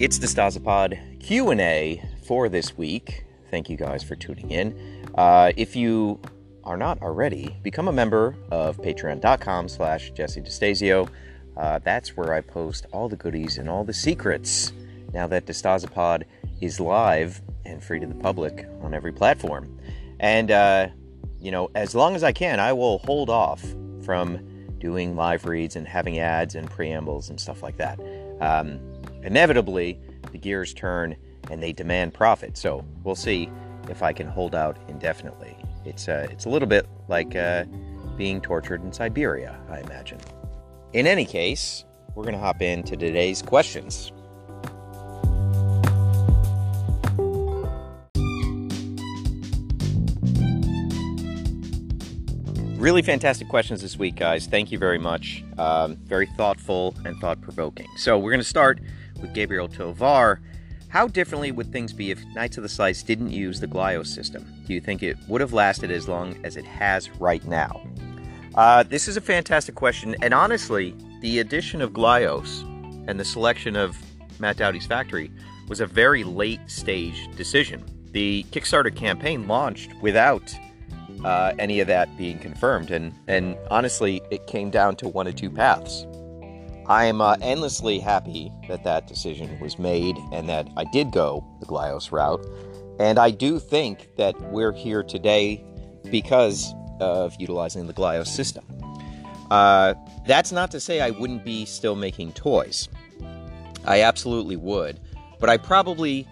It's DeStasapod Q&A for this week. Thank you guys for tuning in. Uh, if you are not already, become a member of patreon.com slash Jesse. Uh, that's where I post all the goodies and all the secrets now that DeStasapod is live and free to the public on every platform. And, uh, you know, as long as I can, I will hold off from doing live reads and having ads and preambles and stuff like that. Um, inevitably, the gears turn and they demand profit. So we'll see if I can hold out indefinitely. It's, uh, it's a little bit like uh, being tortured in Siberia, I imagine. In any case, we're going to hop into today's questions. Really fantastic questions this week, guys. Thank you very much. Um, very thoughtful and thought provoking. So, we're going to start with Gabriel Tovar. How differently would things be if Knights of the Slice didn't use the Glyos system? Do you think it would have lasted as long as it has right now? Uh, this is a fantastic question, and honestly, the addition of Glyos and the selection of Matt Doughty's factory was a very late stage decision. The Kickstarter campaign launched without uh, any of that being confirmed. And, and honestly, it came down to one of two paths. I am uh, endlessly happy that that decision was made and that I did go the Glyos route. And I do think that we're here today because of utilizing the Glios system. Uh, that's not to say I wouldn't be still making toys. I absolutely would. But I probably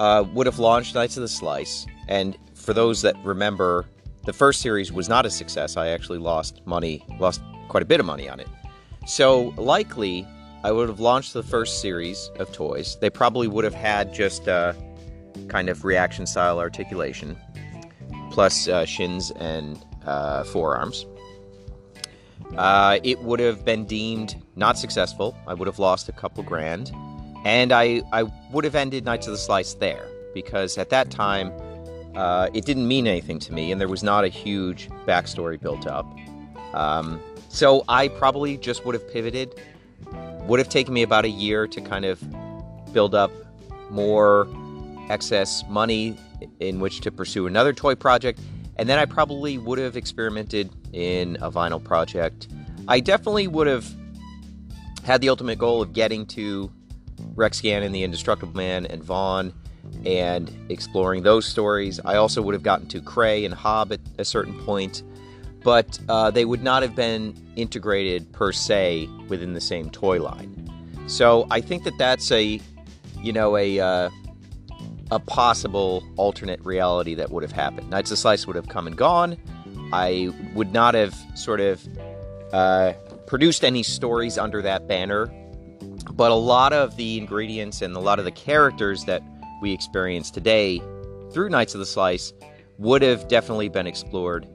uh, would have launched Knights of the Slice. And for those that remember the first series was not a success. I actually lost money, lost quite a bit of money on it. So likely, I would have launched the first series of toys. They probably would have had just a kind of reaction style articulation, plus uh, shins and uh, forearms. Uh, it would have been deemed not successful. I would have lost a couple grand, and I I would have ended Knights of the Slice there because at that time uh, it didn't mean anything to me, and there was not a huge backstory built up. Um, so I probably just would have pivoted. Would have taken me about a year to kind of build up more excess money in which to pursue another toy project, and then I probably would have experimented in a vinyl project. I definitely would have had the ultimate goal of getting to Rex Gannon, the Indestructible Man, and Vaughn and exploring those stories. I also would have gotten to Cray and Hob at a certain point, but uh, they would not have been integrated per se within the same toy line. So I think that that's a, you know, a uh, a possible alternate reality that would have happened. Knights of the Slice would have come and gone. I would not have sort of uh, produced any stories under that banner, but a lot of the ingredients and a lot of the characters that we experience today through Knights of the Slice would have definitely been explored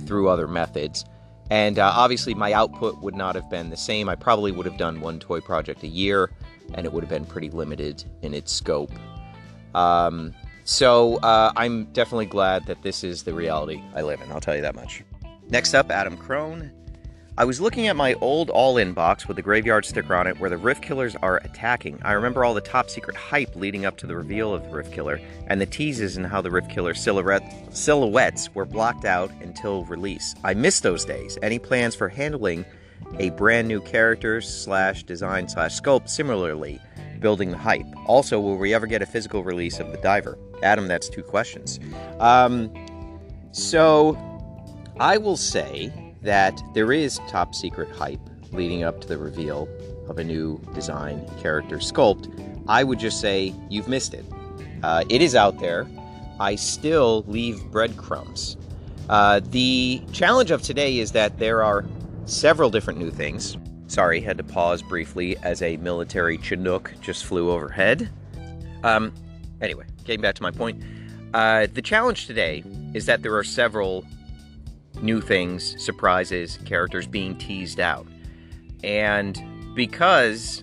through other methods. And uh, obviously, my output would not have been the same. I probably would have done one toy project a year, and it would have been pretty limited in its scope. Um, so uh, I'm definitely glad that this is the reality I live in, I'll tell you that much. Next up, Adam Crone. I was looking at my old all in box with the graveyard sticker on it where the Rift Killers are attacking. I remember all the top secret hype leading up to the reveal of the Rift Killer, and the teases and how the Rift Killer silhouette, silhouettes were blocked out until release. I miss those days. Any plans for handling a brand new character slash design slash sculpt similarly building the hype? Also, will we ever get a physical release of the diver? Adam, that's two questions. Um, so, I will say that there is top secret hype leading up to the reveal of a new design character sculpt, I would just say you've missed it. Uh, it is out there. I still leave breadcrumbs. Uh, the challenge of today is that there are several different new things. Sorry, had to pause briefly as a military Chinook just flew overhead. Um, anyway, getting back to my point. Uh, the challenge today is that there are several new things, surprises, characters being teased out. And because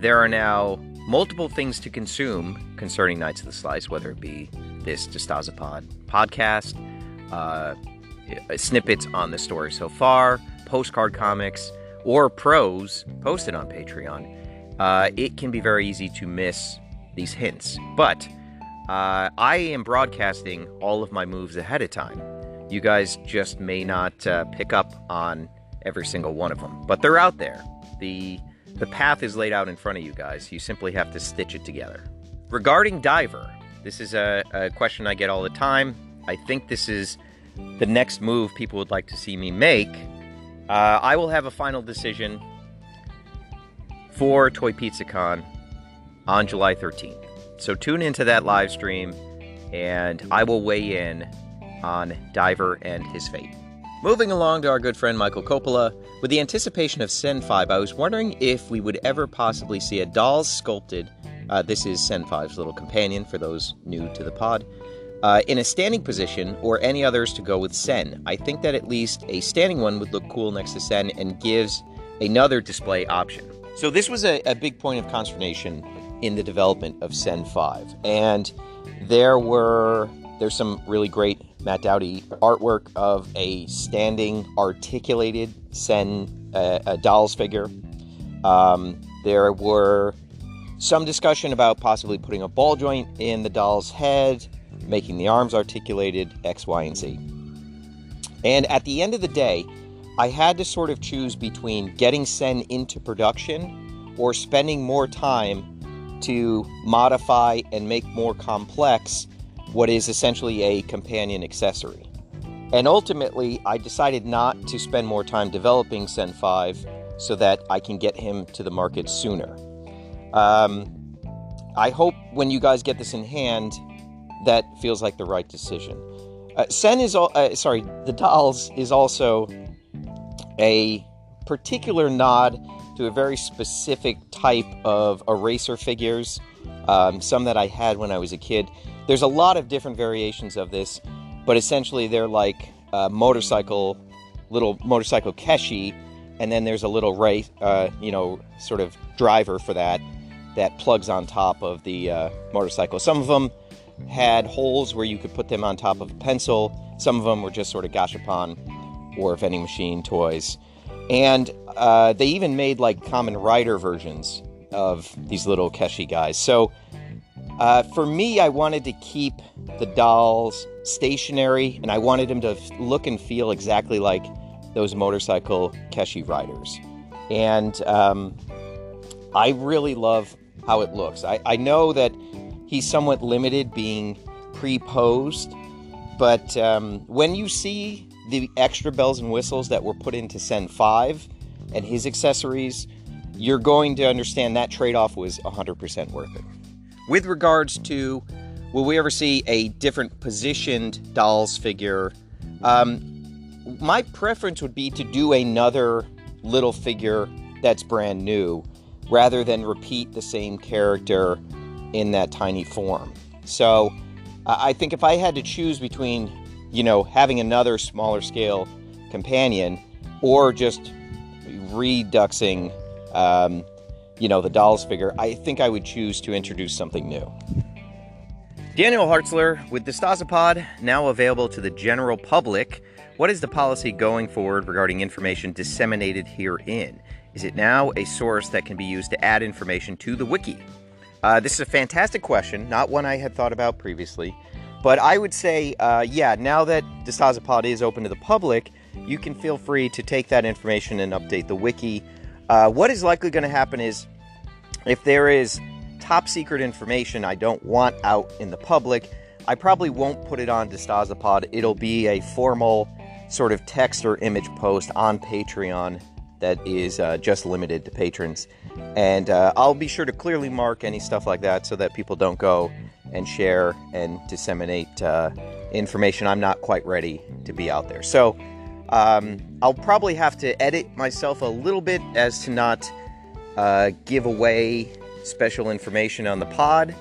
there are now multiple things to consume concerning Knights of the Slice, whether it be this DeStasapod podcast, uh, snippets on the story so far, postcard comics, or prose posted on Patreon, uh, it can be very easy to miss these hints. But uh, I am broadcasting all of my moves ahead of time. You guys just may not uh, pick up on every single one of them, but they're out there. The the path is laid out in front of you guys. You simply have to stitch it together. Regarding Diver, this is a, a question I get all the time. I think this is the next move people would like to see me make. Uh, I will have a final decision for Toy Pizza Con on July 13th. So tune into that live stream and I will weigh in on Diver and his fate. Moving along to our good friend Michael Coppola, with the anticipation of Sen 5, I was wondering if we would ever possibly see a doll sculpted. Uh, this is Sen 5's little companion for those new to the pod. Uh, in a standing position, or any others to go with Sen. I think that at least a standing one would look cool next to Sen and gives another display option. So, this was a, a big point of consternation in the development of Sen 5. And there were there's some really great Matt Doughty artwork of a standing articulated Sen uh, a doll's figure. Um, there were some discussion about possibly putting a ball joint in the doll's head, making the arms articulated, X, Y, and Z. And at the end of the day, I had to sort of choose between getting Sen into production or spending more time to modify and make more complex what is essentially a companion accessory. And ultimately, I decided not to spend more time developing Sen 5 so that I can get him to the market sooner. Um, I hope when you guys get this in hand, that feels like the right decision. Uh, Sen is all, uh, sorry, the dolls is also a particular nod to a very specific type of eraser figures, um, some that I had when I was a kid. There's a lot of different variations of this, but essentially they're like a motorcycle, little motorcycle keshi, and then there's a little right, uh, you know, sort of driver for that that plugs on top of the uh, motorcycle. Some of them had holes where you could put them on top of a pencil. Some of them were just sort of gashapon or vending machine toys. And uh, they even made like Kamen Rider versions of these little Keshi guys. So uh, for me, I wanted to keep the dolls stationary and I wanted them to look and feel exactly like those motorcycle Keshi riders. And um, I really love how it looks. I, I know that he's somewhat limited being pre posed, but um, when you see the extra bells and whistles that were put into Sen 5 and his accessories, you're going to understand that trade off was 100% worth it. With regards to will we ever see a different positioned dolls figure, um, my preference would be to do another little figure that's brand new rather than repeat the same character in that tiny form. So I think if I had to choose between you know, having another smaller scale companion or just reduxing, um, you know, the dolls figure, I think I would choose to introduce something new. Daniel Hartzler with DeStasapod now available to the general public. What is the policy going forward regarding information disseminated herein? Is it now a source that can be used to add information to the wiki? Uh, this is a fantastic question, not one I had thought about previously. But I would say, uh, yeah, now that DeStasapod is open to the public, you can feel free to take that information and update the wiki. Uh, what is likely going to happen is if there is top secret information I don't want out in the public, I probably won't put it on DeStasapod. It'll be a formal sort of text or image post on Patreon that is uh, just limited to patrons. And uh, I'll be sure to clearly mark any stuff like that so that people don't go and share and disseminate uh, information I'm not quite ready to be out there. So um, I'll probably have to edit myself a little bit as to not uh, give away special information on the pod.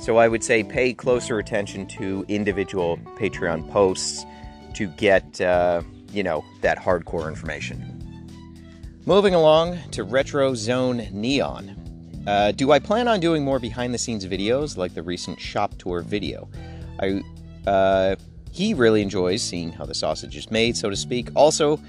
So I would say pay closer attention to individual Patreon posts to get, uh, you know, that hardcore information. Moving along to Retro Zone Neon. Uh, do I plan on doing more behind the scenes videos like the recent shop tour video? I, uh, he really enjoys seeing how the sausage is made, so to speak. Also,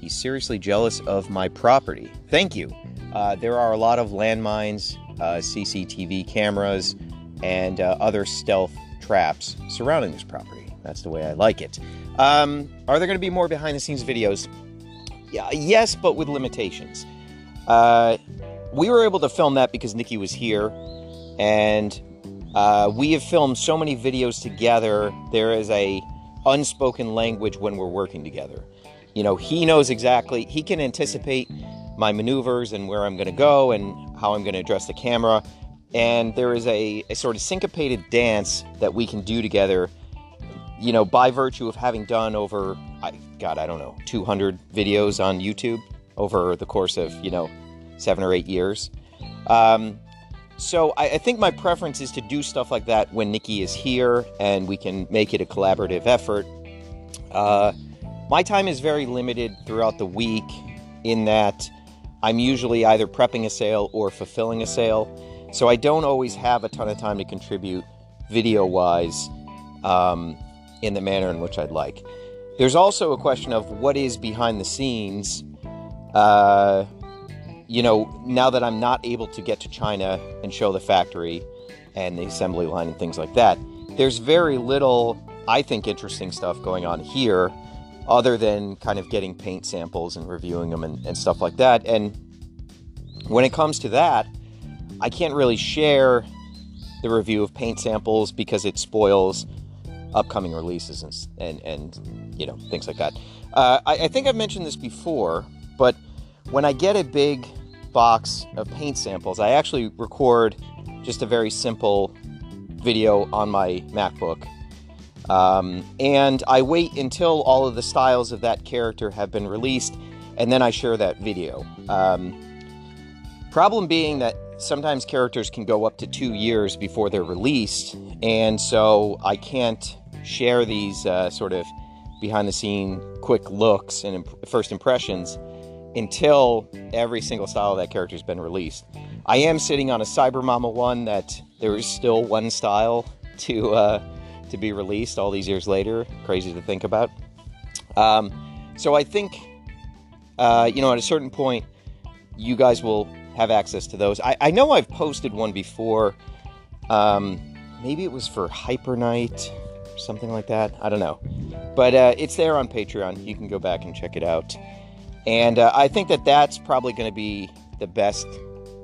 he's seriously jealous of my property. Thank you. uh, there are a lot of landmines, uh, CCTV cameras, and uh, other stealth traps surrounding this property. That's the way I like it. Um, are there going to be more behind the scenes videos? Yeah, yes, but with limitations. Uh, we were able to film that because Nikki was here, and uh, we have filmed so many videos together. There is a unspoken language when we're working together. You know, he knows exactly. He can anticipate my maneuvers and where I'm going to go and how I'm going to address the camera. And there is a, a sort of syncopated dance that we can do together you know, by virtue of having done over, I, God, I don't know, 200 videos on YouTube over the course of, you know, seven or eight years. Um, so I, I, think my preference is to do stuff like that when Nikki is here and we can make it a collaborative effort. Uh, my time is very limited throughout the week in that I'm usually either prepping a sale or fulfilling a sale. So I don't always have a ton of time to contribute video wise um, in the manner in which I'd like. There's also a question of what is behind the scenes. Uh, you know, now that I'm not able to get to China and show the factory and the assembly line and things like that, there's very little, I think, interesting stuff going on here other than kind of getting paint samples and reviewing them and, and stuff like that. And when it comes to that, I can't really share the review of paint samples because it spoils upcoming releases and, and, and you know, things like that. Uh, I, I think I've mentioned this before, but when I get a big box of paint samples, I actually record just a very simple video on my MacBook. Um, and I wait until all of the styles of that character have been released, and then I share that video. Um, problem being that sometimes characters can go up to two years before they're released, and so I can't share these uh, sort of behind the scene quick looks and imp- first impressions until every single style of that character has been released. I am sitting on a Cyber Mama one that there is still one style to uh, to be released all these years later. Crazy to think about. Um, so I think uh, you know at a certain point you guys will have access to those. I, I know I've posted one before. Um, maybe it was for Hyper Night or something like that. I don't know. But uh, it's there on Patreon. You can go back and check it out. And uh, I think that that's probably going to be the best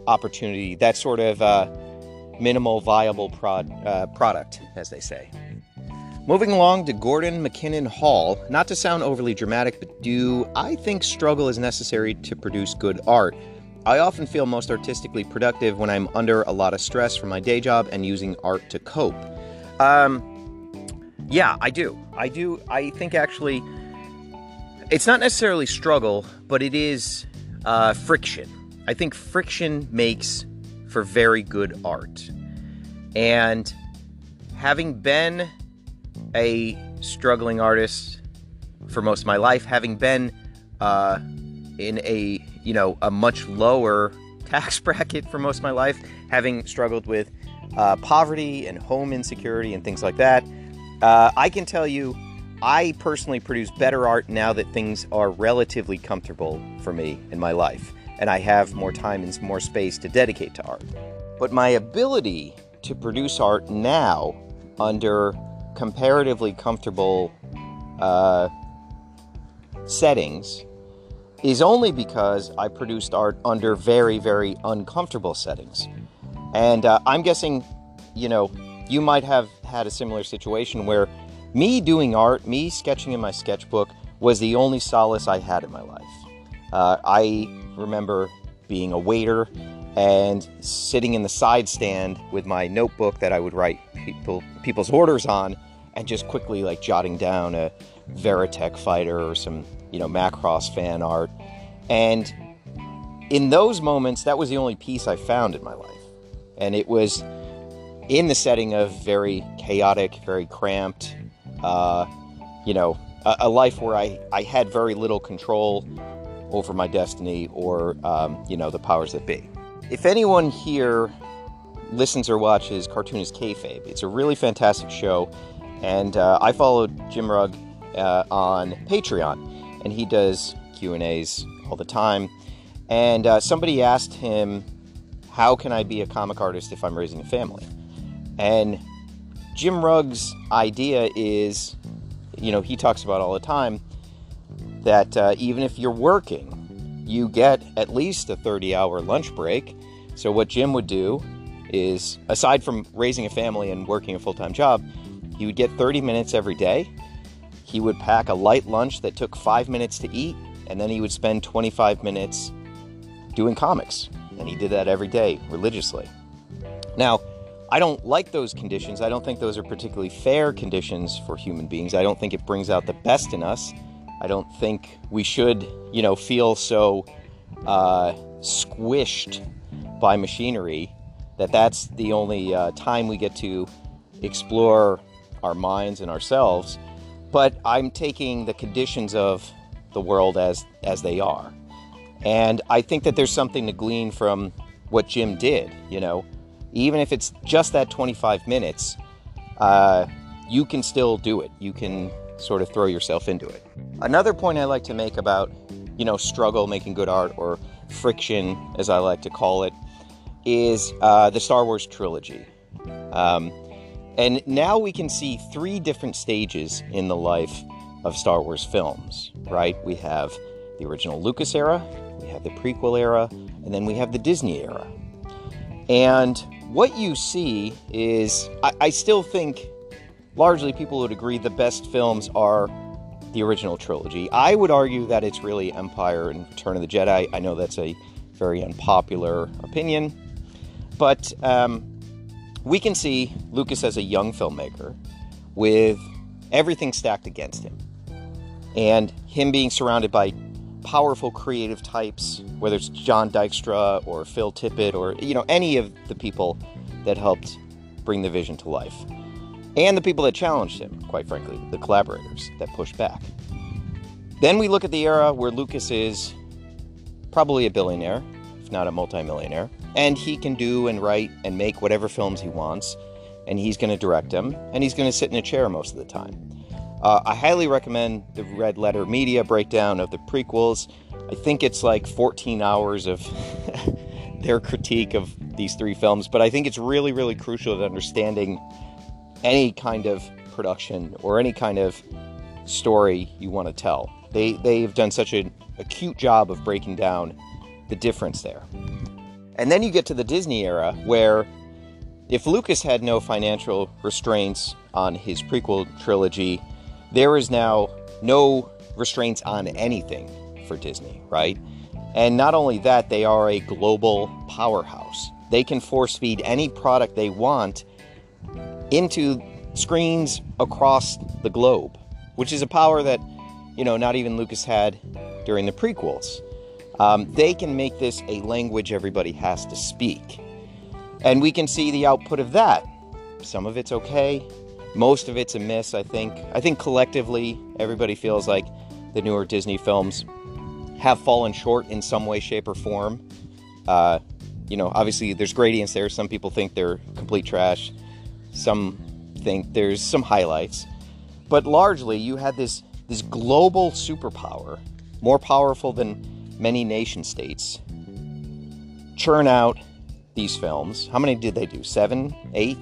opportunity, that sort of uh, minimal viable prod, uh, product, as they say. Moving along to Gordon McKinnon Hall. Not to sound overly dramatic, but do I think struggle is necessary to produce good art? I often feel most artistically productive when I'm under a lot of stress from my day job and using art to cope. Um, yeah, I do. I do. I think actually, it's not necessarily struggle, but it is uh, friction. I think friction makes for very good art. And having been a struggling artist for most of my life, having been uh, in a you know a much lower tax bracket for most of my life, having struggled with uh, poverty and home insecurity and things like that, uh, I can tell you, I personally produce better art now that things are relatively comfortable for me in my life, and I have more time and more space to dedicate to art. But my ability to produce art now under comparatively comfortable uh, settings is only because I produced art under very, very uncomfortable settings. And uh, I'm guessing, you know, you might have had a similar situation where me doing art, me sketching in my sketchbook, was the only solace I had in my life. Uh, I remember being a waiter and sitting in the side stand with my notebook that I would write people people's orders on, and just quickly like jotting down a Veritech fighter or some you know Macross fan art, and in those moments, that was the only peace I found in my life, and it was in the setting of very chaotic, very cramped, uh, you know, a, a, life where I, I had very little control over my destiny or, um, you know, the powers that be. If anyone here listens or watches Cartoonist Kayfabe, it's a really fantastic show. And uh, I followed Jim Rugg uh, on Patreon, and he does Q and A's all the time. And uh, somebody asked him, How can I be a comic artist if I'm raising a family? And Jim Rugg's idea is, you know, he talks about all the time that uh, even if you're working, you get at least a 30 hour lunch break. So, what Jim would do is, aside from raising a family and working a full time job, he would get 30 minutes every day. He would pack a light lunch that took five minutes to eat, and then he would spend 25 minutes doing comics. And he did that every day religiously. Now, I don't like those conditions. I don't think those are particularly fair conditions for human beings. I don't think it brings out the best in us. I don't think we should, you know, feel so uh, squished by machinery that that's the only uh, time we get to explore our minds and ourselves. But I'm taking the conditions of the world as as they are, and I think that there's something to glean from what Jim did. You know, even if it's just that 25 minutes, uh, you can still do it. You can sort of throw yourself into it. Another point I like to make about, you know, struggle making good art or friction, as I like to call it, is uh, the Star Wars trilogy. Um, and now we can see three different stages in the life of Star Wars films, right? We have the original Lucas era, we have the prequel era, and then we have the Disney era. And what you see is, I, I still think largely people would agree the best films are the original trilogy. I would argue that it's really Empire and Return of the Jedi. I know that's a very unpopular opinion, but um, we can see Lucas as a young filmmaker with everything stacked against him. And him being surrounded by powerful creative types, whether it's John Dykstra or Phil Tippett or you know any of the people that helped bring the vision to life and the people that challenged him, quite frankly, the collaborators that pushed back. Then we look at the era where Lucas is probably a billionaire, if not a multimillionaire, and he can do and write and make whatever films he wants, and he's going to direct them, and he's going to sit in a chair most of the time. Uh, I highly recommend the Red Letter Media breakdown of the prequels. I think it's like 14 hours of their critique of these three films, but I think it's really, really crucial to understanding any kind of production or any kind of story you want to tell. They they've done such an acute job of breaking down the difference there. And then you get to the Disney era where if Lucas had no financial restraints on his prequel trilogy, there is now no restraints on anything for Disney, right? And not only that, they are a global powerhouse. They can force feed any product they want into screens across the globe, which is a power that, you know, not even Lucas had during the prequels. Um, they can make this a language everybody has to speak. And we can see the output of that. Some of it's okay, most of it's a miss, I think. I think collectively, everybody feels like the newer Disney films have fallen short in some way, shape, or form. Uh, you know, obviously, there's gradients there. Some people think they're complete trash. Some think there's some highlights. But largely, you had this, this global superpower, more powerful than many nation states, churn out these films. How many did they do? Seven? Eight?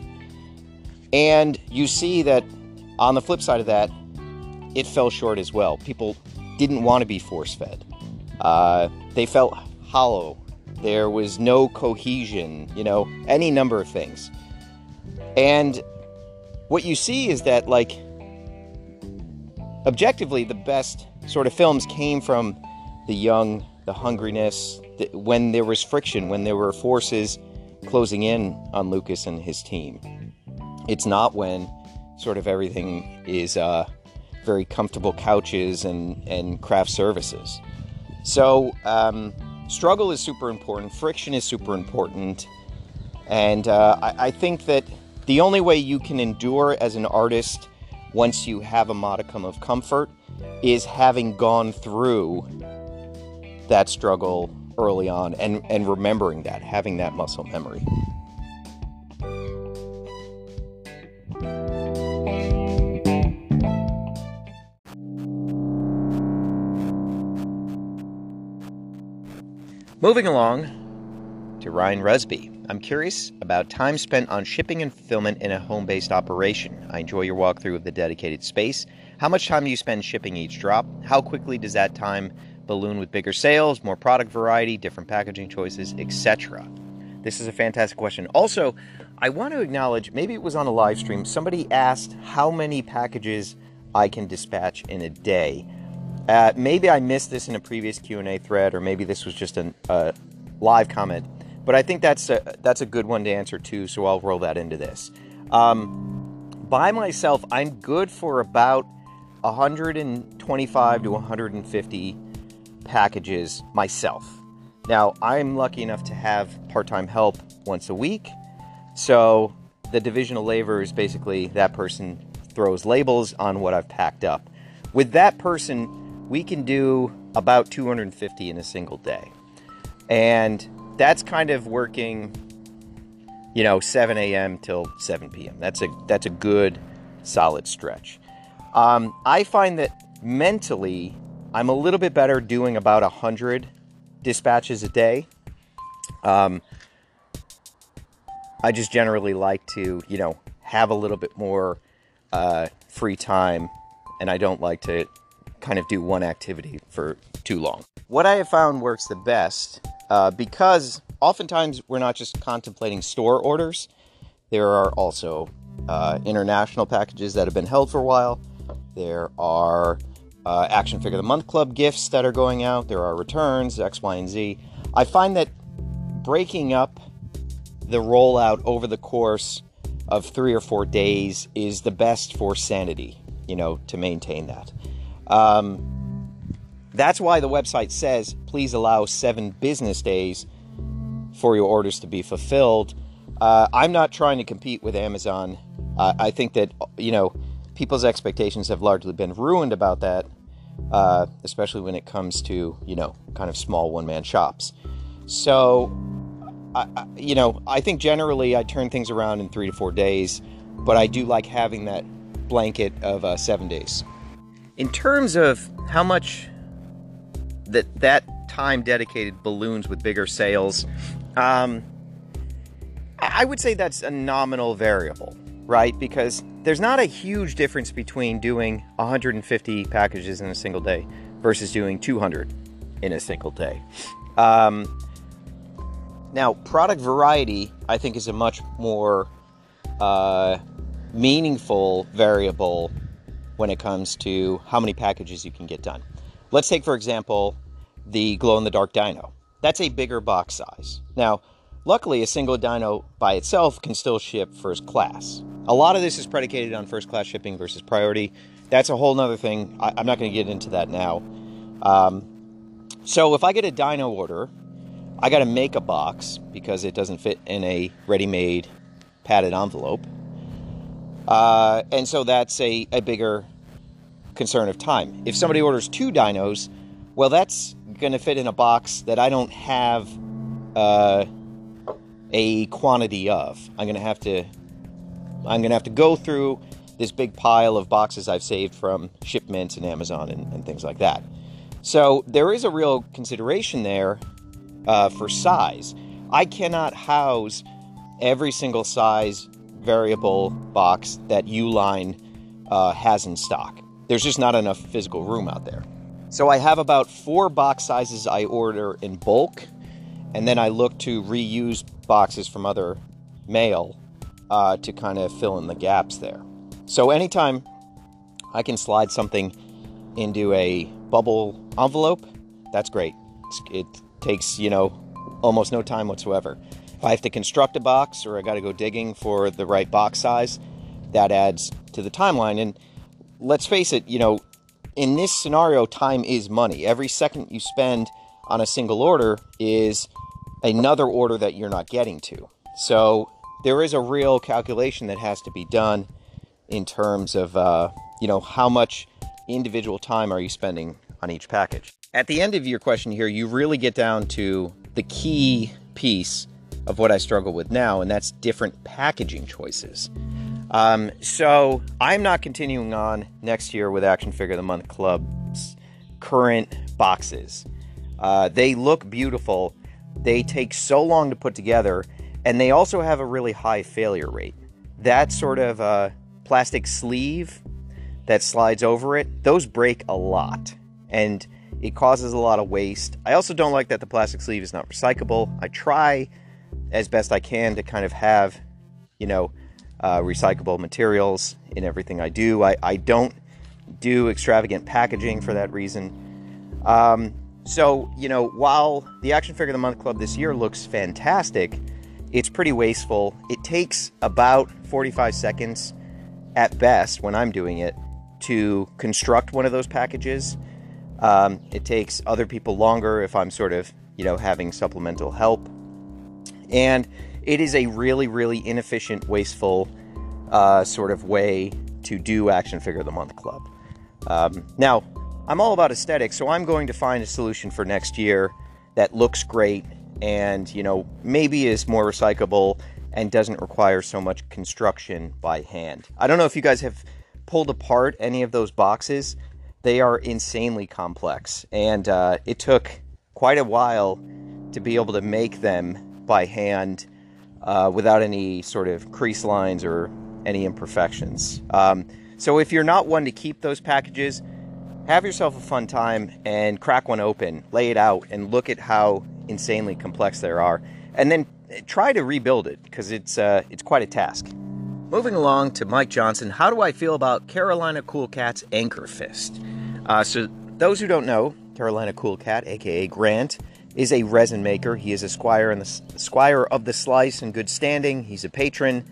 And you see that on the flip side of that, it fell short as well. People didn't want to be force fed, uh, they felt hollow. There was no cohesion, you know, any number of things. And what you see is that, like, objectively, the best sort of films came from the young, the hungriness, the, when there was friction, when there were forces closing in on Lucas and his team. It's not when sort of everything is uh, very comfortable couches and, and craft services. So, um, struggle is super important, friction is super important. And uh, I, I think that the only way you can endure as an artist once you have a modicum of comfort is having gone through that struggle early on and, and remembering that, having that muscle memory. Moving along to Ryan Rusby. I'm curious about time spent on shipping and fulfillment in a home based operation. I enjoy your walkthrough of the dedicated space. How much time do you spend shipping each drop? How quickly does that time balloon with bigger sales, more product variety, different packaging choices, etc.? This is a fantastic question. Also, I want to acknowledge maybe it was on a live stream, somebody asked how many packages I can dispatch in a day. Uh, maybe I missed this in a previous Q&A thread, or maybe this was just a uh, live comment. But I think that's a, that's a good one to answer too, so I'll roll that into this. Um, by myself, I'm good for about 125 to 150 packages myself. Now, I'm lucky enough to have part time help once a week. So the division of labor is basically that person throws labels on what I've packed up. With that person, we can do about 250 in a single day. And that's kind of working, you know, 7 a.m. till 7 p.m. That's a that's a good, solid stretch. Um, I find that mentally, I'm a little bit better doing about hundred dispatches a day. Um, I just generally like to, you know, have a little bit more uh, free time, and I don't like to kind of do one activity for too long. What I have found works the best uh, because oftentimes we're not just contemplating store orders, there are also uh, international packages that have been held for a while. There are uh, Action Figure of the Month Club gifts that are going out. There are returns, X, Y, and Z. I find that breaking up the rollout over the course of three or four days is the best for sanity, you know, to maintain that. Um, that's why the website says please allow seven business days for your orders to be fulfilled. Uh, I'm not trying to compete with Amazon. Uh, I think that, you know, people's expectations have largely been ruined about that, uh, especially when it comes to, you know, kind of small one man shops. So, I, you know, I think generally I turn things around in three to four days, but I do like having that blanket of uh, seven days. In terms of how much that that time dedicated balloons with bigger sales. Um, I would say that's a nominal variable, right? Because there's not a huge difference between doing 150 packages in a single day versus doing 200 in a single day. Um, now, product variety, I think, is a much more uh, meaningful variable when it comes to how many packages you can get done. Let's take, for example, the glow in the dark dyno. That's a bigger box size. Now, luckily, a single dyno by itself can still ship first class. A lot of this is predicated on first class shipping versus priority. That's a whole nother thing. I, am not going to get into that now. Um, so, if I get a dyno order, I got to make a box because it doesn't fit in a ready made padded envelope. Uh, and so that's a, a bigger concern of time. If somebody orders two dynos, well, that's going to fit in a box that I don't have uh, a quantity of. I'm going to have to I'm going to have to go through this big pile of boxes I've saved from shipments and Amazon and, and things like that. So there is a real consideration there uh, for size. I cannot house every single size variable box that Uline uh, has in stock. There's just not enough physical room out there. So I have about four box sizes I order in bulk, and then I look to reuse boxes from other mail uh, to kind of fill in the gaps there. So anytime I can slide something into a bubble envelope, that's great. It takes, you know, almost no time whatsoever. If I have to construct a box or I got to go digging for the right box size, that adds to the timeline. And let's face it, you know, in this scenario, time is money. Every second you spend on a single order is another order that you're not getting to. So there is a real calculation that has to be done in terms of, uh, you know, how much individual time are you spending on each package. At the end of your question here, you really get down to the key piece of what I struggle with now, and that's different packaging choices. Um, so I'm not continuing on next year with Action Figure of the Month Club's current boxes. Uh, they look beautiful, they take so long to put together, and they also have a really high failure rate. That sort of uh, plastic sleeve that slides over it, those break a lot, and it causes a lot of waste. I also don't like that the plastic sleeve is not recyclable. I try as best I can to kind of have, you know, uh, recyclable materials in everything I do. I, I don't do extravagant packaging for that reason. Um, so, you know, while the Action Figure of the Month Club this year looks fantastic, it's pretty wasteful. It takes about 45 seconds at best when I'm doing it to construct one of those packages. Um, it takes other people longer if I'm sort of, you know, having supplemental help. And it is a really, really inefficient, wasteful uh, sort of way to do Action Figure of the Month Club. Um, now, I'm all about aesthetics, so I'm going to find a solution for next year that looks great and, you know, maybe is more recyclable and doesn't require so much construction by hand. I don't know if you guys have pulled apart any of those boxes. They are insanely complex, and uh, it took quite a while to be able to make them by hand uh, without any sort of crease lines or any imperfections. Um, so if you're not one to keep those packages, have yourself a fun time and crack one open, lay it out, and look at how insanely complex there are, and then try to rebuild it because it's uh, it's quite a task. Moving along to Mike Johnson, how do I feel about Carolina Cool Cat's Anchor Fist? Uh, so those who don't know, Carolina Cool Cat, aka Grant, is a resin maker. He is a squire and the squire of the slice in good standing. He's a patron,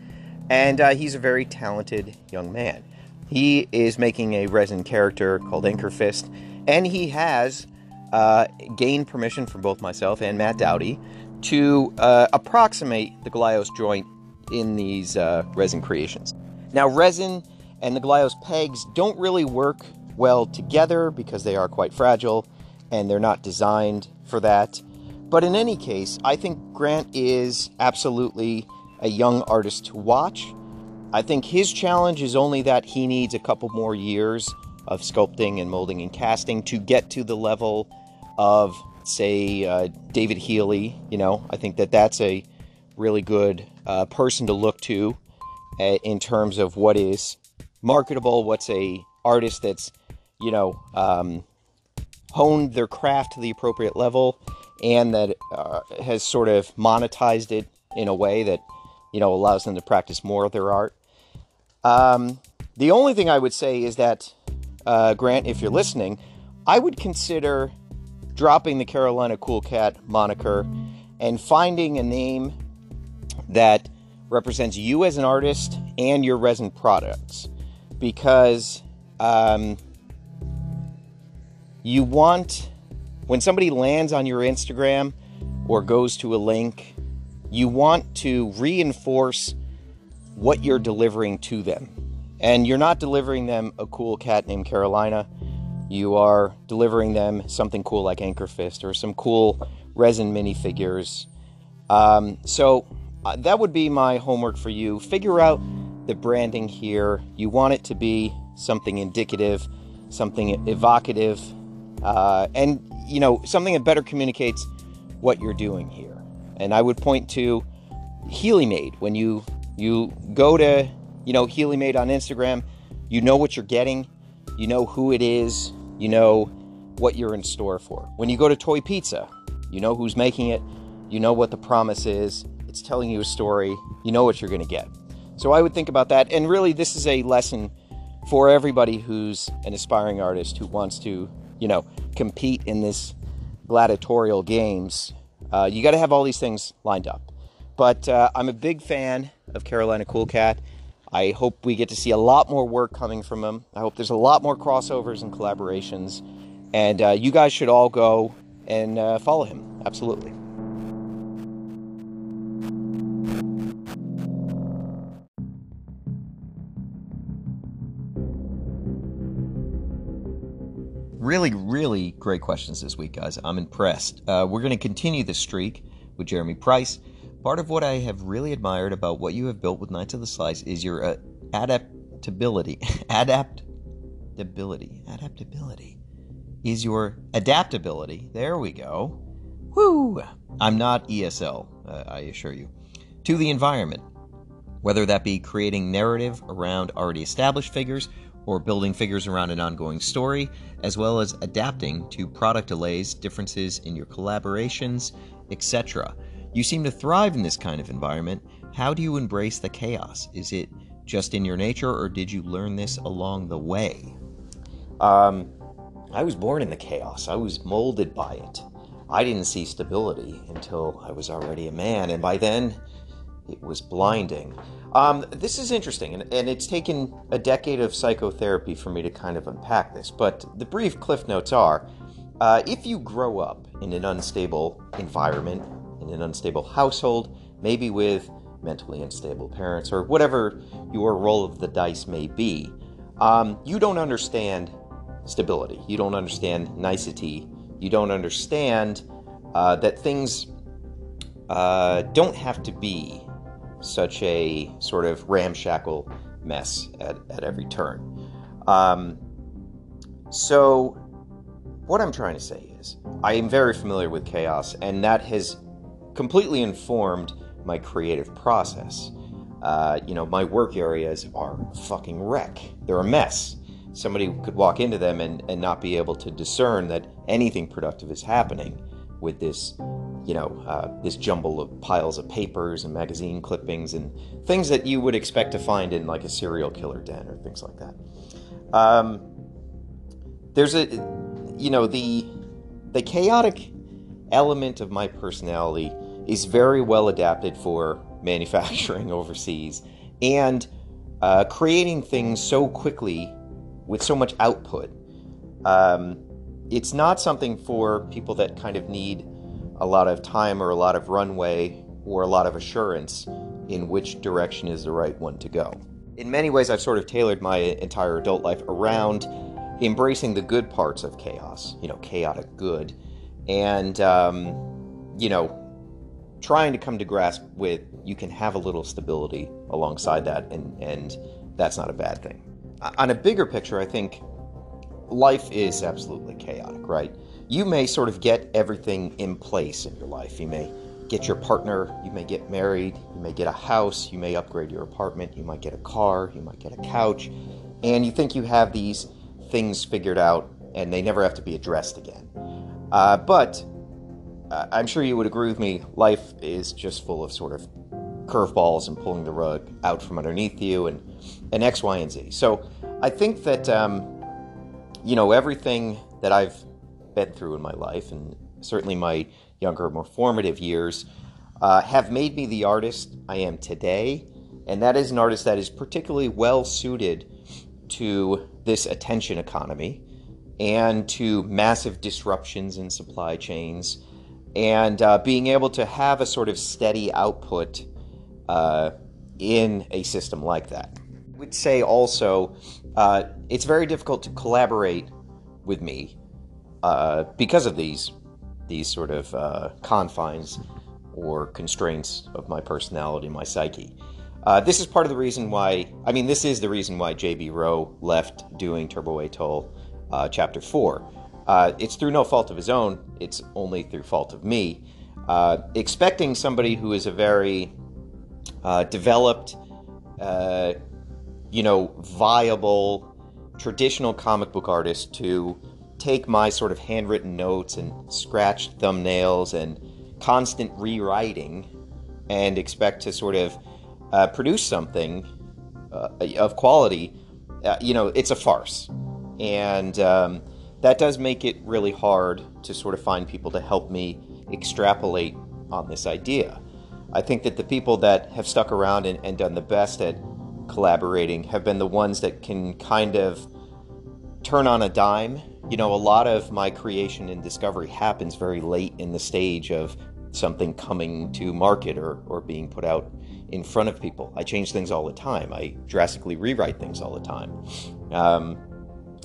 and uh, he's a very talented young man. He is making a resin character called Anchor Fist, and he has uh, gained permission from both myself and Matt Doughty to uh, approximate the Glyos joint in these uh, resin creations. Now, resin and the Glyos pegs don't really work well together because they are quite fragile and they're not designed for that. But in any case, I think Grant is absolutely a young artist to watch. I think his challenge is only that he needs a couple more years of sculpting and molding and casting to get to the level of, say, uh, David Healey. You know, I think that that's a really good uh, person to look to uh, in terms of what is marketable, what's a artist that's, you know, um, honed their craft to the appropriate level, and that uh, has sort of monetized it in a way that, you know, allows them to practice more of their art. Um, the only thing I would say is that, uh, Grant, if you're listening, I would consider dropping the Carolina Cool Cat moniker and finding a name that represents you as an artist and your resin products because um, you want when somebody lands on your Instagram or goes to a link, you want to reinforce what you're delivering to them. And you're not delivering them a cool cat named Carolina. You are delivering them something cool like Anchor Fist or some cool resin minifigures. Um, so uh, that would be my homework for you. Figure out the branding here. You want it to be something indicative, something evocative, uh, and you know something that better communicates what you're doing here. And I would point to Healey Made when you you go to, you know, Healey Made on Instagram, you know what you're getting, you know who it is, you know what you're in store for. When you go to Toy Pizza, you know who's making it, you know what the promise is, it's telling you a story, you know what you're going to get. So I would think about that. And really, this is a lesson for everybody who's an aspiring artist who wants to, you know, compete in this gladiatorial games. Uh, you got to have all these things lined up. But uh, I'm a big fan of Carolina Cool Cat. I hope we get to see a lot more work coming from him. I hope there's a lot more crossovers and collaborations. And uh, you guys should all go and uh, follow him. Absolutely. Really, really great questions this week, guys. I'm impressed. Uh, we're going to continue this streak with Jeremy Price. Part of what I have really admired about what you have built with Knights of the Slice is your uh, adaptability. adaptability. Adaptability. Is your adaptability. There we go. Woo! I'm not ESL, uh, I assure you. To the environment, whether that be creating narrative around already established figures or building figures around an ongoing story, as well as adapting to product delays, differences in your collaborations, etc. You seem to thrive in this kind of environment. How do you embrace the chaos? Is it just in your nature, or did you learn this along the way? Um, I was born in the chaos. I was molded by it. I didn't see stability until I was already a man, and by then it was blinding. Um, this is interesting, and, and, it's taken a decade of psychotherapy for me to kind of unpack this, but the brief cliff notes are uh, if you grow up in an unstable environment, in an unstable household, maybe with mentally unstable parents, or whatever your roll of the dice may be, um, you don't understand stability. You don't understand nicety. You don't understand uh, that things uh, don't have to be such a sort of ramshackle mess at, at every turn. Um, so, what I'm trying to say is, I am very familiar with chaos, and that has completely informed my creative process. Uh, you know, my work areas are fucking wreck. They're a mess. Somebody could walk into them and, and not be able to discern that anything productive is happening with this you know, uh, this jumble of piles of papers and magazine clippings and things that you would expect to find in like a serial killer den or things like that. Um, there's a, you know, the the chaotic element of my personality is very well adapted for manufacturing overseas and uh, creating things so quickly with so much output. Um, it's not something for people that kind of need a lot of time or a lot of runway or a lot of assurance in which direction is the right one to go. In many ways, I've sort of tailored my entire adult life around embracing the good parts of chaos, you know, chaotic good, and, um, you know, trying to come to grasp with you can have a little stability alongside that, and, and that's not a bad thing. On a bigger picture, I think life is absolutely chaotic, right? You may sort of get everything in place in your life. You may get your partner, you may get married, you may get a house, you may upgrade your apartment, you might get a car, you might get a couch, and you think you have these things figured out and they never have to be addressed again. Uh, but uh, I'm sure you would agree with me, life is just full of sort of curveballs and pulling the rug out from underneath you and, and X, Y, and Z. So I think that, um, you know, everything that I've been through in my life, and certainly my younger, more formative years, uh, have made me the artist I am today. And that is an artist that is particularly well suited to this attention economy and to massive disruptions in supply chains and uh, being able to have a sort of steady output uh, in a system like that. I would say also uh, it's very difficult to collaborate with me uh, because of these these sort of uh, confines or constraints of my personality, my psyche. Uh, this is part of the reason why. I mean, this is the reason why J.B. Rowe left doing Turbo Atoll uh, Chapter Four. Uh, it's through no fault of his own. It's only through fault of me. Uh, expecting somebody who is a very developed, you know, viable, traditional comic book artist to take my sort of handwritten notes and scratched thumbnails and constant rewriting and expect to sort of uh, produce something uh, of quality, uh, you know, it's a farce. And um, that does make it really hard to sort of find people to help me extrapolate on this idea. I think that the people that have stuck around and, and done the best at collaborating have been the ones that can kind of turn on a dime you know, a lot of my creation and discovery happens very late in the stage of something coming to market or, or being put out in front of people. I change things all the time. I drastically rewrite things all the time. Um,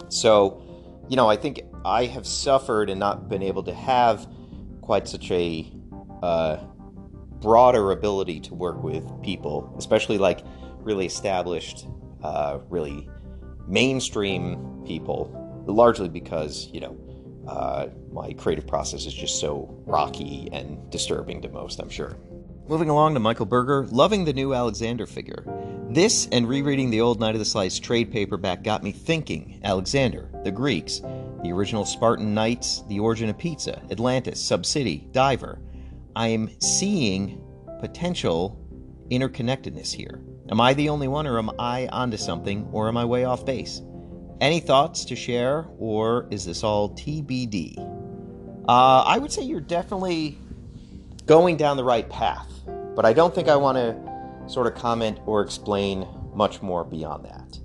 so, you know, I think I have suffered and not been able to have quite such a uh, broader ability to work with people, especially like really established, uh, really mainstream people largely because you know uh, my creative process is just so rocky and disturbing to most, I'm sure. Moving along to Michael Berger, loving the new Alexander figure. This and rereading the old Knight of the Slice trade paperback got me thinking Alexander, the Greeks, the original Spartan Knights, the origin of pizza, Atlantis, Subcity, Diver. I am seeing potential interconnectedness here. Am I the only one, or am I onto something, or am I way off base? Any thoughts to share, or is this all TBD? Uh, I would say you're definitely going down the right path, but I don't think I want to sort of comment or explain much more beyond that.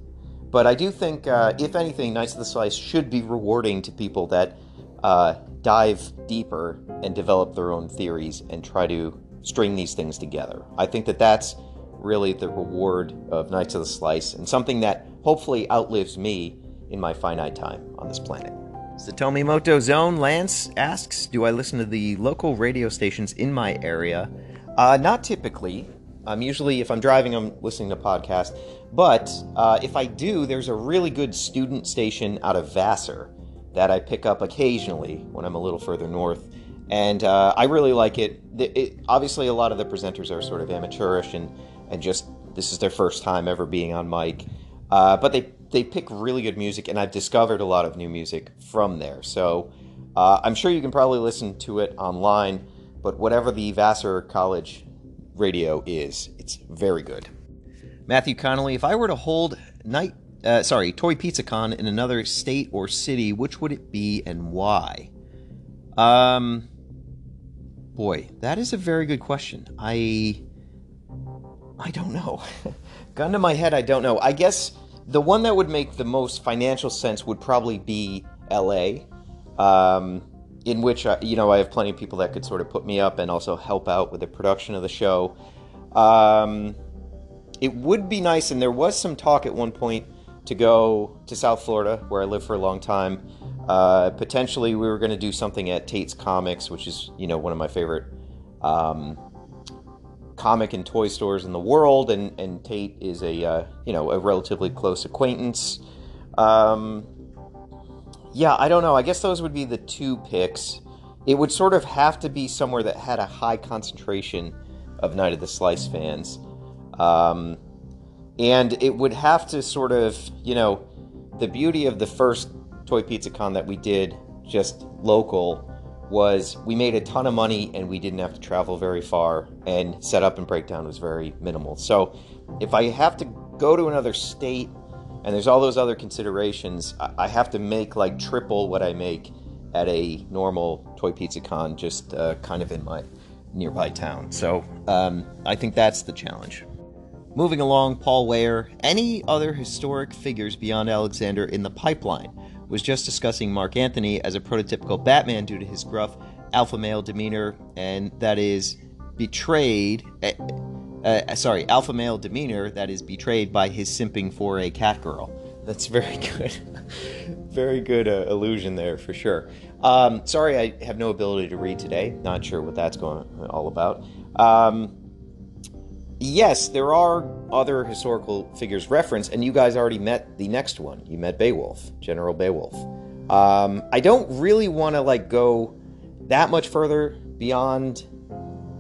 But I do think, uh, if anything, Knights of the Slice should be rewarding to people that uh, dive deeper and develop their own theories and try to string these things together. I think that that's really the reward of Knights of the Slice and something that hopefully outlives me in my finite time on this planet. Satomi Moto Zone Lance asks Do I listen to the local radio stations in my area? Uh, not typically. I'm um, usually, if I'm driving, I'm listening to podcasts. But uh, if I do, there's a really good student station out of Vassar that I pick up occasionally when I'm a little further north. And uh, I really like it. it. it. Obviously, a lot of the presenters are sort of amateurish and, and just this is their first time ever being on mic. Uh, but they they pick really good music, and I've discovered a lot of new music from there. So uh, I'm sure you can probably listen to it online, but whatever the Vassar College radio is, it's very good. Matthew Connolly, if I were to hold night, uh, sorry, Toy Pizza Con in another state or city, which would it be and why? Um, boy, that is a very good question. I, I don't know. Gun to my head, I don't know. I guess the one that would make the most financial sense would probably be LA, um, in which I, you know I have plenty of people that could sort of put me up and also help out with the production of the show. Um, it would be nice, and there was some talk at one point to go to South Florida, where I lived for a long time. Uh, potentially, we were going to do something at Tate's Comics, which is you know one of my favorite um, comic and toy stores in the world, and, and Tate is a uh, you know a relatively close acquaintance. Um, yeah, I don't know. I guess those would be the two picks. It would sort of have to be somewhere that had a high concentration of Knight of the Slice fans, um, and it would have to sort of you know the beauty of the first Toy Pizza Con that we did just local was we made a ton of money and we didn't have to travel very far and setup and breakdown was very minimal. So if i have to go to another state and there's all those other considerations i have to make like triple what i make at a normal toy pizza con just uh, kind of in my nearby town. So um, i think that's the challenge. Moving along paul Weyer. any other historic figures beyond alexander in the pipeline was just discussing Mark Antony as a prototypical Batman due to his gruff alpha male demeanor, and that is betrayed. Uh, uh, sorry, alpha male demeanor that is betrayed by his simping for a cat girl. That's very good. very good uh, illusion there for sure. Um, sorry, I have no ability to read today. Not sure what that's going all about. Um, yes, there are other historical figures referenced, and you guys already met the next one. You met Beowulf, General Beowulf. Um, I don't really want to like go that much further beyond.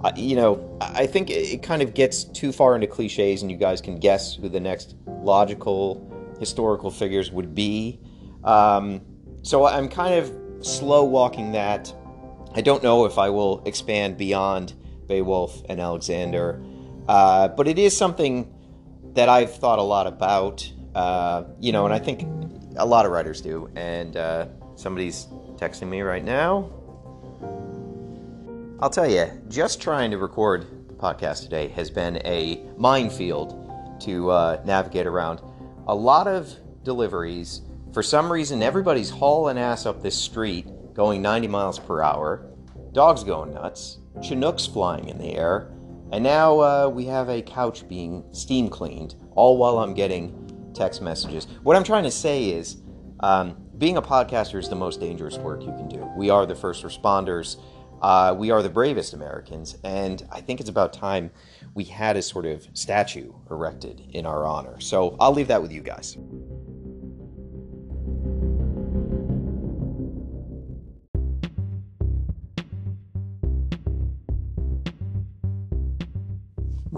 Uh, you know, I think it kind of gets too far into cliches, and you guys can guess who the next logical historical figures would be. Um, so I'm kind of slow walking that. I don't know if I will expand beyond Beowulf and Alexander. Uh, but it is something that I've thought a lot about, uh, you know, and I think a lot of writers do. And uh, somebody's texting me right now. I'll tell you, just trying to record the podcast today has been a minefield to uh, navigate around. A lot of deliveries. For some reason, everybody's hauling ass up this street going 90 miles per hour. Dogs going nuts. Chinooks flying in the air and now uh, we have a couch being steam cleaned, all while I'm getting text messages. What I'm trying to say is, um, being a podcaster is the most dangerous work you can do. We are the first responders. Uh, we are the bravest Americans, and I think it's about time we had a sort of statue erected in our honor. So I'll leave that with you guys.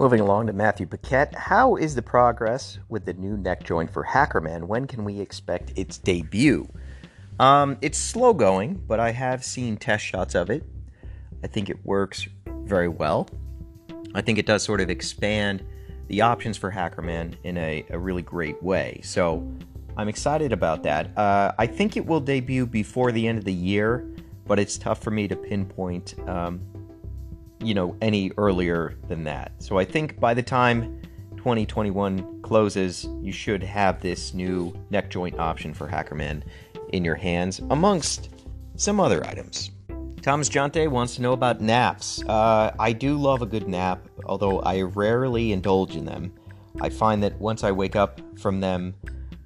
Moving along to Matthew Paquette, how is the progress with the new neck joint for Hackerman? When can we expect its debut? Um, it's slow going, but I have seen test shots of it. I think it works very well. I think it does sort of expand the options for Hackerman in a, a really great way. So I'm excited about that. Uh, I think it will debut before the end of the year, but it's tough for me to pinpoint um, you know, any earlier than that. So I think by the time 2021 closes, you should have this new neck joint option for Hackerman in your hands, amongst some other items. Thomas Jonte wants to know about naps. Uh, I do love a good nap, although I rarely indulge in them. I find that once I wake up from them,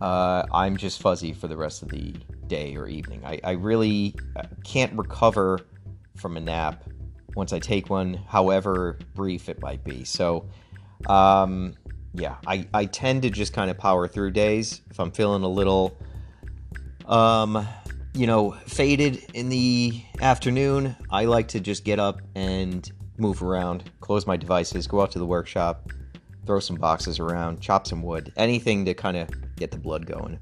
uh, I'm just fuzzy for the rest of the day or evening. I, I really uh, can't recover from a nap once I take one, however brief it might be. So, um, yeah, I, I tend to just kind of power through days. If I'm feeling a little, um, you know, faded in the afternoon, I like to just get up and move around, close my devices, go out to the workshop, throw some boxes around, chop some wood, anything to kind of get the blood going.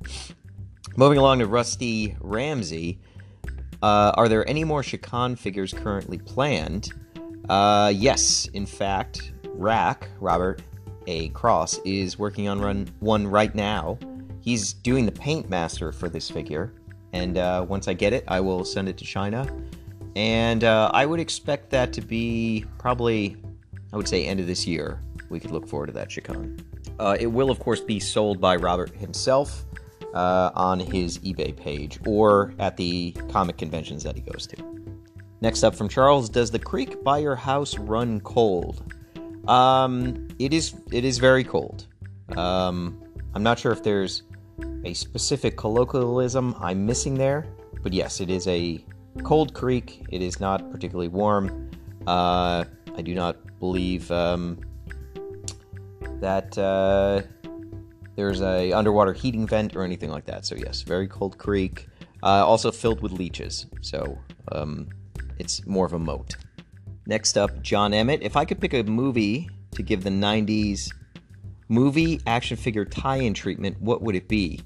Moving along to Rusty Ramsey. Uh, are there any more Shikhan figures currently planned? Uh, yes, in fact, Rack, Robert A. Cross, is working on run, one right now. He's doing the paint master for this figure, and uh, once I get it, I will send it to China. And uh, I would expect that to be probably, I would say, end of this year. We could look forward to that Shikhan. Uh, it will, of course, be sold by Robert himself uh, on his eBay page or at the comic conventions that he goes to. Next up from Charles, does the creek by your house run cold? Um, it is. It is very cold. Um, I'm not sure if there's a specific colloquialism I'm missing there, but yes, it is a cold creek. It is not particularly warm. Uh, I do not believe um, that uh, there's a underwater heating vent or anything like that. So yes, very cold creek. Uh, also filled with leeches, so um, it's more of a moat. Next up, John Emmett. If I could pick a movie to give the '90s movie action figure tie-in treatment, what would it be?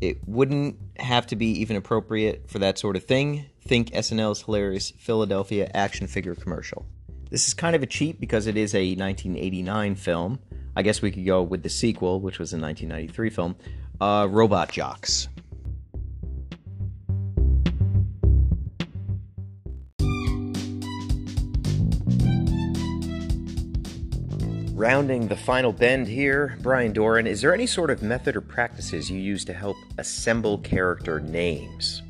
It wouldn't have to be even appropriate for that sort of thing. Think SNL's hilarious Philadelphia action figure commercial. This is kind of a cheat because it is a 1989 film. I guess we could go with the sequel, which was a 1993 film, uh, Robot Jox. Rounding the final bend here, Brian Doran, is there any sort of method or practices you use to help assemble character names?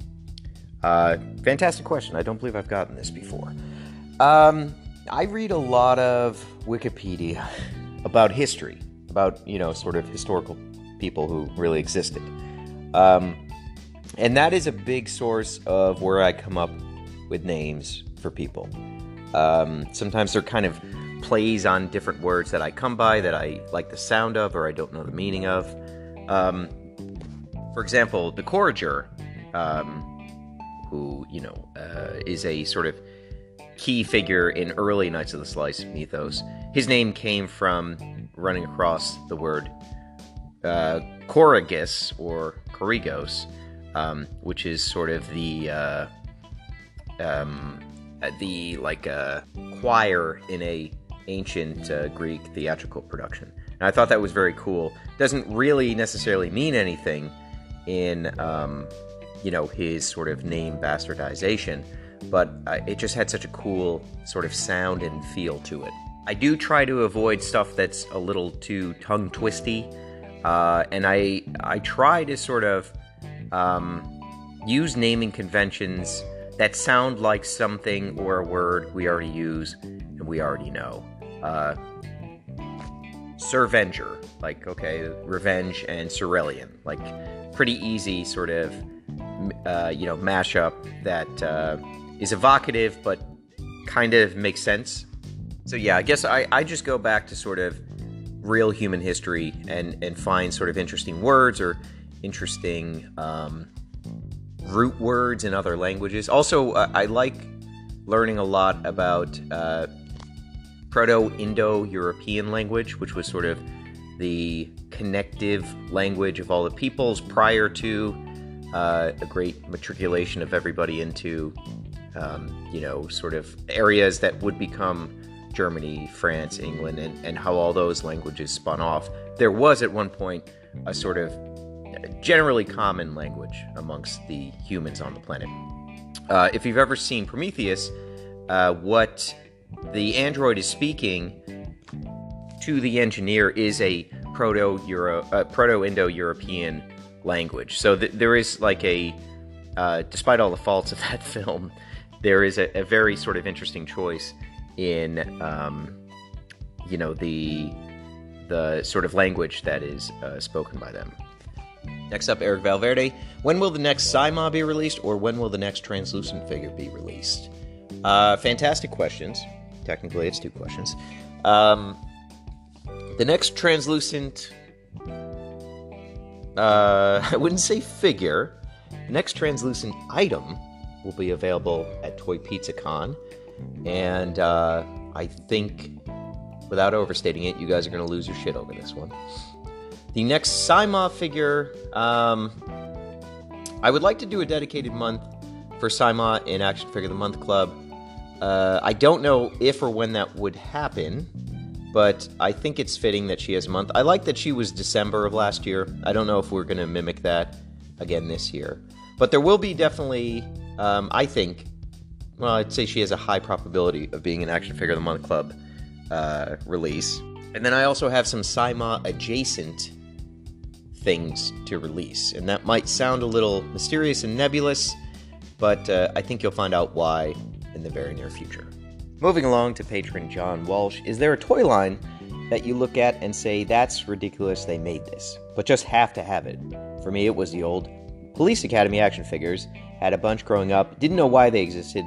Uh, fantastic question. I don't believe I've gotten this before. Um, I read a lot of Wikipedia about history, about you know sort of historical people who really existed, um, and that is a big source of where I come up with names for people. Um, sometimes they're kind of plays on different words that I come by that I like the sound of or I don't know the meaning of. Um, for example, the Courager, um, who you know uh, is a sort of key figure in early Knights of the Slice mythos. His name came from running across the word uh, Corrigus or Corrigos, um, which is sort of the uh, um, the like uh, choir in a ancient uh, Greek theatrical production. And I thought that was very cool. Doesn't really necessarily mean anything in um, you know his sort of name bastardization, but uh, it just had such a cool sort of sound and feel to it. I do try to avoid stuff that's a little too tongue twisty, uh, and I I try to sort of um, use naming conventions that sound like something or a word we already use and we already know. Uh, Survenger, like okay, revenge and Cerulean, like pretty easy sort of uh, you know mashup that uh, is evocative but kind of makes sense. So yeah, I guess I, I just go back to sort of real human history and and find sort of interesting words or interesting um, root words in other languages. Also, uh, I like learning a lot about uh, Proto Indo European language, which was sort of the connective language of all the peoples prior to uh, a great matriculation of everybody into, um, you know, sort of areas that would become Germany, France, England, and, and how all those languages spun off. There was at one point a sort of generally common language amongst the humans on the planet. Uh, if you've ever seen Prometheus, uh, what the android is speaking to the engineer is a proto Euro, uh, proto Indo European language. So th- there is like a, uh, despite all the faults of that film, there is a, a very sort of interesting choice in, um, you know, the the sort of language that is uh, spoken by them. Next up, Eric Valverde. When will the next Saima be released, or when will the next translucent figure be released? Uh, fantastic questions. Technically, it's two questions. Um, the next translucent, uh, I wouldn't say figure, next translucent item will be available at Toy Pizza Con. And uh, I think, without overstating it, you guys are going to lose your shit over this one. The next Saima figure, um, I would like to do a dedicated month for Saima in Action Figure the Month Club. Uh, I don't know if or when that would happen, but I think it's fitting that she has a month. I like that she was December of last year. I don't know if we're going to mimic that again this year. But there will be definitely, um, I think, well, I'd say she has a high probability of being an Action Figure of the Month Club uh, release. And then I also have some Saima adjacent things to release. And that might sound a little mysterious and nebulous, but uh, I think you'll find out why in the very near future. Moving along to patron John Walsh, is there a toy line that you look at and say, that's ridiculous, they made this, but just have to have it? For me, it was the old Police Academy action figures. Had a bunch growing up, didn't know why they existed,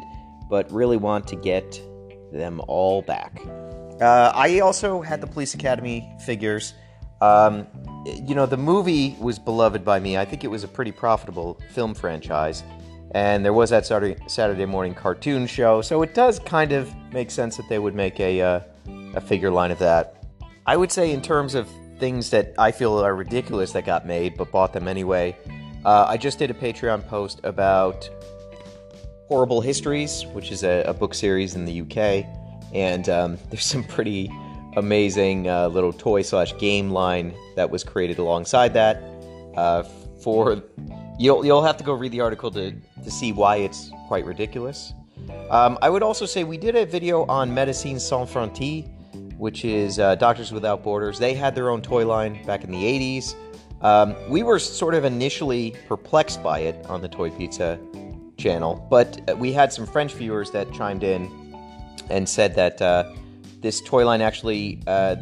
but really want to get them all back. Uh, I also had the Police Academy figures. Um, you know, the movie was beloved by me. I think it was a pretty profitable film franchise. And there was that Saturday, Saturday morning cartoon show, so it does kind of make sense that they would make a, uh, a figure line of that. I would say, in terms of things that I feel are ridiculous that got made but bought them anyway, uh, I just did a Patreon post about Horrible Histories, which is a, a book series in the UK, and um, there's some pretty amazing uh, little toy slash game line that was created alongside that. Uh, for you'll you'll have to go read the article to to see why it's quite ridiculous. Um, I would also say we did a video on Médecins Sans Frontières, which is uh, Doctors Without Borders. They had their own toy line back in the 80s. Um, we were sort of initially perplexed by it on the Toy Pizza channel, but we had some French viewers that chimed in and said that uh, this toy line actually uh,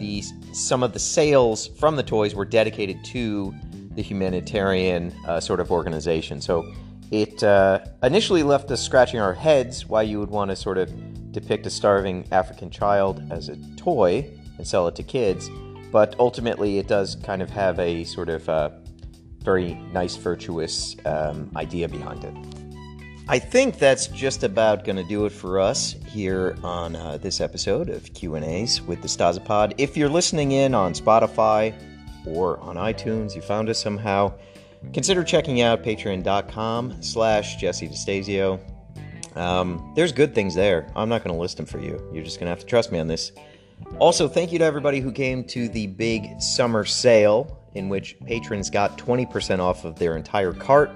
some of the sales from the toys were dedicated to the humanitarian uh, sort of organization. So it uh, initially left us scratching our heads why you would want to sort of depict a starving African child as a toy and sell it to kids, but ultimately it does kind of have a sort of uh, very nice, virtuous um, idea behind it. I think that's just about going to do it for us here on uh, this episode of Q&As with DeStasapod. If you're listening in on Spotify or on iTunes, you found us somehow, consider checking out patreon.com slash Jesse DeStasio. Um, there's good things there. I'm not going to list them for you. You're just going to have to trust me on this. Also, thank you to everybody who came to the big summer sale in which patrons got 20% off of their entire cart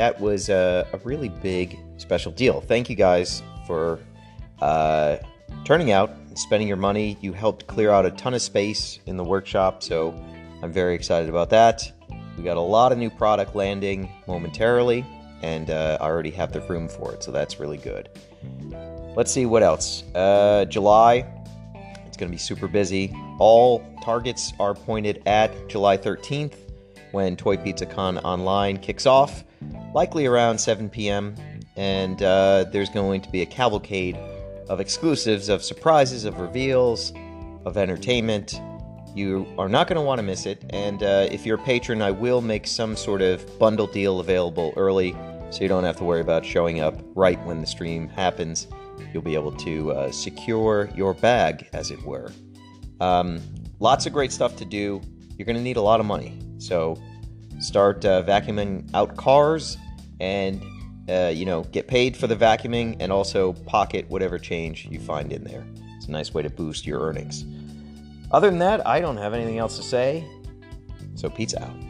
that was a, a really big special deal. Thank you guys for uh, turning out and spending your money. You helped clear out a ton of space in the workshop, so I'm very excited about that. We got a lot of new product landing momentarily, and uh, I already have the room for it, so that's really good. Let's see what else. Uh, July, going to be super busy. All targets are pointed at July 13th when Toy Pizza Con Online kicks off likely around 7 p.m. And uh, there's going to be a cavalcade of exclusives, of surprises, of reveals, of entertainment. You are not going to want to miss it. And uh, if you're a patron, I will make some sort of bundle deal available early so you don't have to worry about showing up right when the stream happens. You'll be able to uh, secure your bag, as it were. Um, lots of great stuff to do. You're going to need a lot of money. So start uh, vacuuming out cars and uh, you know get paid for the vacuuming and also pocket whatever change you find in there it's a nice way to boost your earnings other than that i don't have anything else to say so pizza out